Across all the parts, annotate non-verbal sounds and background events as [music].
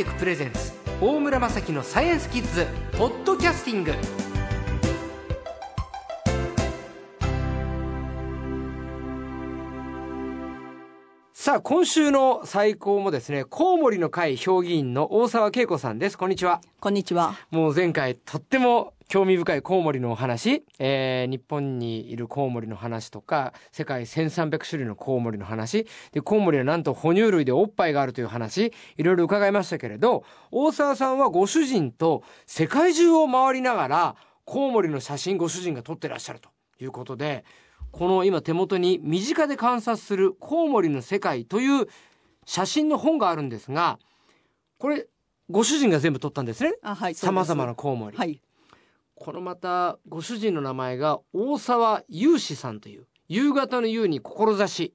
テクプレゼンツ大村雅樹のサイエンスキッズポッドキャスティング。さあ今週の最高もですねコウモリの会評議員の大沢恵子さんです。こんにちは。こんにちは。もう前回とっても興味深いコウモリのお話、えー日本にいるコウモリの話とか世界1300種類のコウモリの話。でコウモリはなんと哺乳類でおっぱいがあるという話。いろいろ伺いましたけれど大沢さんはご主人と世界中を回りながらコウモリの写真ご主人が撮ってらっしゃるということでこの今手元に身近で観察するコウモリの世界という写真の本があるんですがこれご主人が全部撮ったんですねあ、はい。さまざまな。なコウモリ、はい。このまたご主人の名前が大沢雄志さんという夕方の夕に志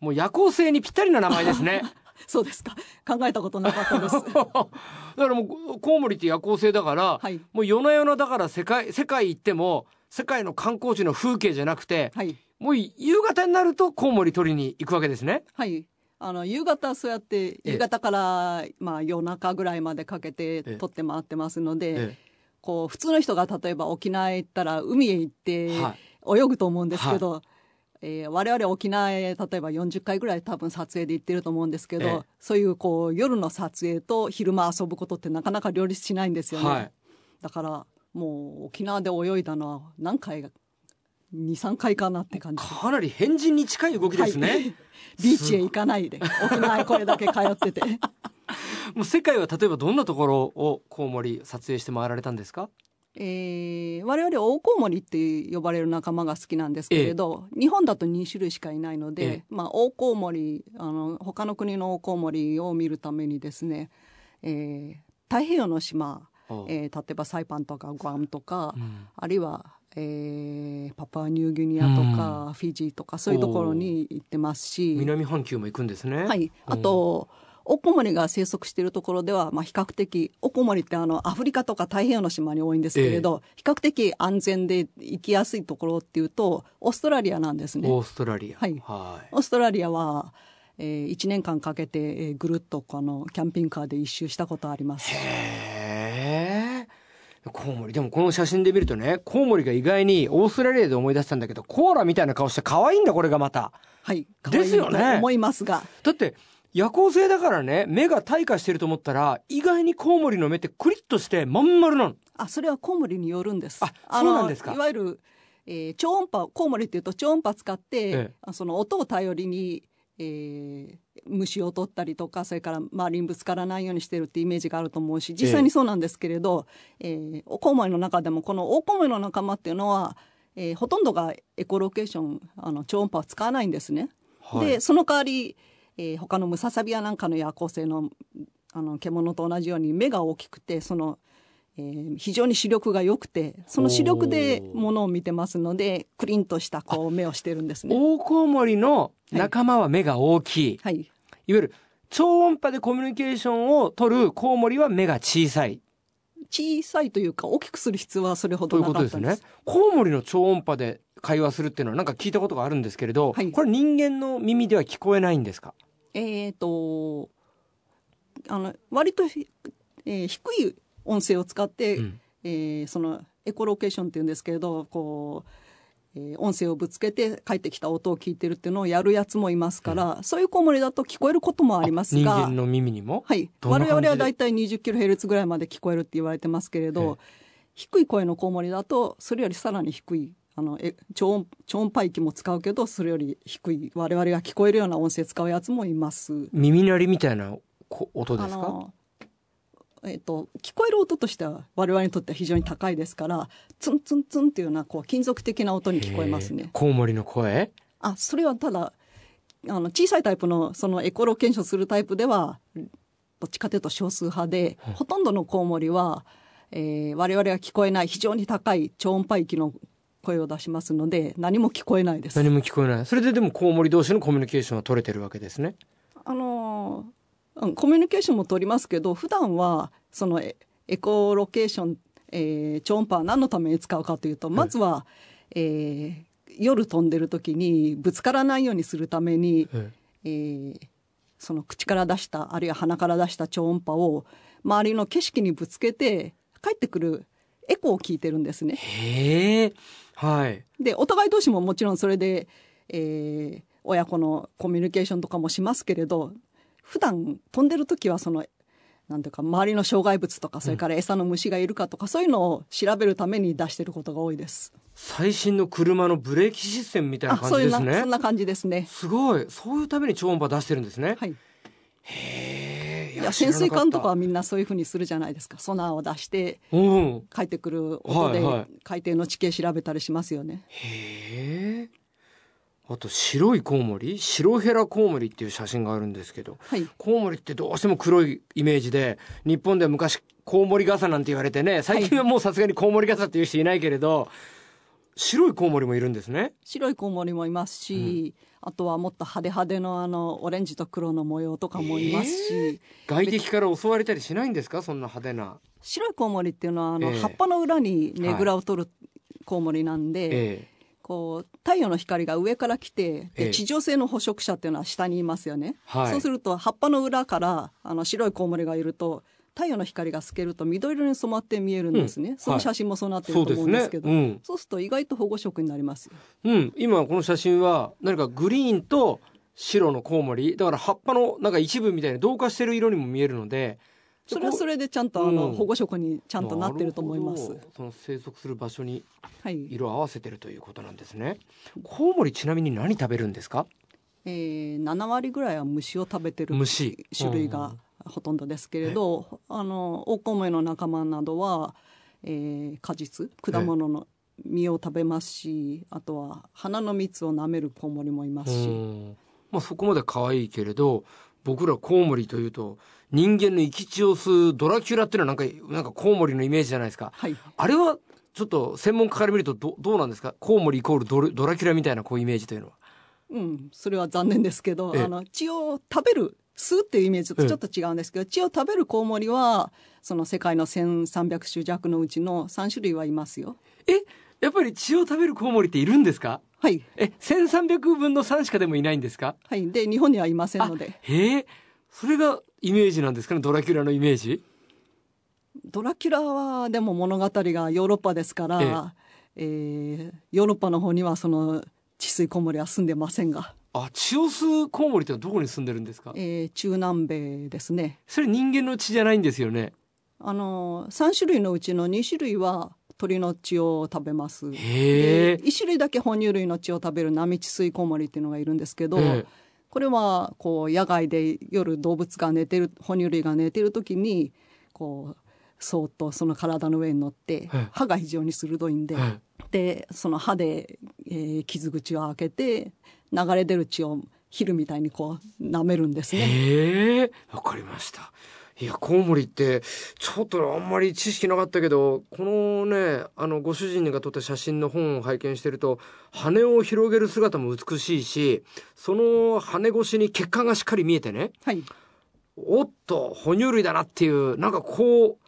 もう夜行性にぴったりな名前ですね [laughs] そうですか。考えたことなかったです。[laughs] だからもうコウモリって夜行性だから、はい。もう夜な夜なだから世界世界行っても世界の観光地の風景じゃなくてはい。もう夕方になるとコウモリ取りに行くわけですね。はい。あの、夕方そうやって、え夕方から、まあ夜中ぐらいまでかけてえ撮って回ってますので、えこう、普通の人が例えば沖縄へ行ったら海へ行って泳ぐと思うんですけど、えー我々沖縄へ例えば40回ぐらい多分撮影で行ってると思うんですけど、ええ。そういうこう夜の撮影と昼間遊ぶことってなかなか両立しないんですよね。はい。だからもう沖縄で泳いだのは何回が23回かなって感じ。かなり変人に近い動きですね、はい。ビーチへ行かないで沖縄へこれだけ通ってて。[laughs] もう世界は例えばどんなところをコウモリ撮影して回られたんですか？えー我々オオコウモリって呼ばれる仲間が好きなんですけれど、日本だと2種類しかいないので、ええ。まあ、オオコウモリあの他の国のオオコウモリを見るためにですね、えー太平洋の島、えー例えばサイパンとかグアムとか、うん。あるいは、えーパパニューギニアとか、フィジーとかそういうところに行ってますし、南半球も行くんですね。はい、あと、オオコウモリが生息しているところでは、まあ、比較的オオコウモリってあのアフリカとか太平洋の島に多いんですけれど、比較的安全で行きやすいところっていうとオーストラリアなんですね。オーストラリア。はい。はい。オーストラリアは、えー、1年間かけて、えーぐるっとこのキャンピングカーで一周したことあります。へえコウモリ。でもこの写真で見るとねコウモリが意外にオーストラリアで思い出したんだけどコーラみたいな顔して可愛いんだこれがまた。はい、ですよね。思いますが、だって夜行性だからね目が退化してると思ったら意外にコウモリの目ってクリッとしてまん丸なの。あそれはコウモリによるんです。あのそうなんですか。いわゆる、えー超音波コウモリっていうと超音波使って、ええ。あその音を頼りに、えー虫を取ったりとかそれから周りにぶつからないようにしてるってイメージがあると思うし実際にそうなんですけれど、えーコウモリの中でもこのオオコウモリの仲間っていうのは、えーほとんどがエコロケーションあの超音波を使わないんですね。はいでその代わり、えー他のムササビやなんかの夜行性のあの獣と同じように目が大きくてその、えー非常に視力が良くてその視力でものを見てますのでクリンとしたこう目をしてるんですね。オオコウモリの仲間は目が大きい、はい、い。わゆる超音波でコミュニケーションを取るコウモリは目が小さい。小さいというか大きくする必要はそれほというどなことです。ねかったんです。。コウモリの超音波で会話するっていうのはなんか聞いたことがあるんですけれど、はい。これ人間の耳では聞こえないんですか？えっ、とあの割とひ、えー低い音声を使って、うん。えーそのエコロケーションっていうんですけれどこう、えー音声をぶつけて帰ってきた音を聞いてるっていうのをやるやつもいますから、そういうコウモリだと聞こえることもありますが人間の耳にも、はい、我々はだいたい20キロヘルツぐらいまで聞こえるって言われてますけれど、低い声のコウモリだとそれよりさらに低いあのえ超音超音波域も使うけどそれより低い我々が聞こえるような音声使うやつもいます。耳鳴りみたいなこ音ですか？えっと聞こえる音としては我々にとっては非常に高いですからツンツンツンっていうようなこう金属的な音に聞こえますね。コウモリの声？あそれはただあの小さいタイプのそのエコロケーションするタイプではどっちかというと少数派で、ほとんどのコウモリは、えー我々が聞こえない非常に高い超音波域の声を出しますので何も聞こえないです。何も聞こえない。それででもコウモリ同士のコミュニケーションは取れてるわけですね。あのコミュニケーションも取りますけど普段はそのエエコロケーション、えー超音波は何のために使うかというとまずは、えー夜飛んでる時にぶつからないようにするために、ええーその口から出したあるいは鼻から出した超音波を周りの景色にぶつけて帰ってくるエコーを聞いてるんですね。へえ。はい。でお互い同士ももちろんそれで、えー親子のコミュニケーションとかもしますけれど普段飛んでる時はそのなんていうか周りの障害物とかそれから餌の虫がいるかとか、そういうのを調べるために出してることが多いです。最新の車のブレーキシステムみたいなあそういう感じですねなそん。な感じですね。すごい。そういうために超音波出してるんですね。はい。へえ。いや潜水艦とかは知みんなそういうふうにするじゃないですか。ソナーを出して。帰ってくる音ではいはい海底の地形調べたりしますよね。へえ。あと白いコウモリ？白ヘラコウモリっていう写真があるんですけどはい。コウモリってどうしても黒いイメージで日本では昔コウモリ傘なんて言われてね最近はもうさすがにコウモリ傘っていう人いないけれど白いコウモリもいるんですね。白いコウモリもいますし、あとはもっと派手派手のあのオレンジと黒の模様とかもいますし、外敵から襲われたりしないんですか？そんな派手な。白いコウモリっていうのはあの、ええ葉っぱの裏にねぐらを取るコウモリなんで、えこう太陽の光が上から来てえ地上性の捕食者っていうのは下にいますよね、はい。そうすると葉っぱの裏からあの白いコウモリがいると太陽の光が透けると緑色に染まって見えるんですね、うん。その写真もそうなってると思うんですけど、うん。そうすると意外と保護色になりますよ。うん、今この写真は何かグリーンと白のコウモリ。だから葉っぱのなんか一部みたいに同化してる色にも見えるのでそれはそれでちゃんとあうん。の保護色にちゃんとなってると思います。その生息する場所にはい、色を合わせてるということなんですね。コウモリちなみに何食べるんですか？えー、7割ぐらいは虫を食べてる虫。種類がほとんどですけれど、あのオオコウモリの仲間などは、えー果実果物の実を食べますしあとは花の蜜を舐めるコウモリもいますうし、ん。まあそこまで可愛いけれど僕らコウモリというと人間の生き血を吸うドラキュラっていうのはなんかなんかコウモリのイメージじゃないですか。はい、あれはちょっと専門家から見るとどどうなんですか？コウモリイコールドルドラキュラみたいなこうイメージというのは。うん、それは残念ですけどええ。あの血を食べる吸うっていうイメージとちょっと違うんですけど、血を食べるコウモリはその世界の1300種弱のうちの3種類はいますよ。えやっぱり血を食べるコウモリっているんですか？はい、え1300分の3しかでもいないんですか？はい、で日本にはいませんので。へえ。それがイメージなんですかね？ドラキュラのイメージ？ドラキュラはでも物語がヨーロッパですから、えーヨーロッパの方にはその治水コウモリは住んでませんが、あ血を吸うコウモリってのはどこに住んでるんですか？えー中南米ですね。それ人間の血じゃないんですよね？あの3種類のうちの2種類は鳥の血を食べます。へえ。1種類だけ哺乳類の血を食べる波治水コウモリっていうのがいるんですけど、ええ。これはこう野外で夜動物が寝てる哺乳類が寝てる時にこうそーっとその体の上に乗ってええ。歯が非常に鋭いんで、えでその歯で、えー傷口を開けて流れ出る血をヒルみたいにこう舐めるんですね。わかりましたいやコウモリってちょっとあんまり知識なかったけどこのねあのご主人が撮った写真の本を拝見してると羽を広げる姿も美しいしその羽越しに血管がしっかり見えてねはい、おっと哺乳類だなっていうなんかこ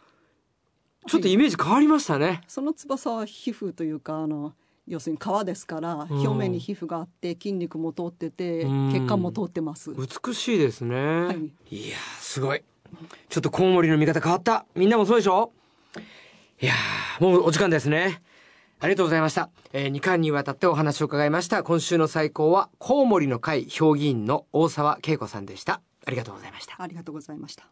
うちょっとイメージ変わりましたね、その翼は皮膚というかあの要するに皮ですからうん。表面に皮膚があって筋肉も通っててうん。血管も通ってます。美しいですね、い、いやーすごいちょっとコウモリの見方変わった。みんなもそうでしょ？いやーもうお時間ですね。ありがとうございました、え2巻にわたってお話を伺いました。今週の最高はコウモリの会評議員の大沢恵子さんでした。ありがとうございました。ありがとうございました。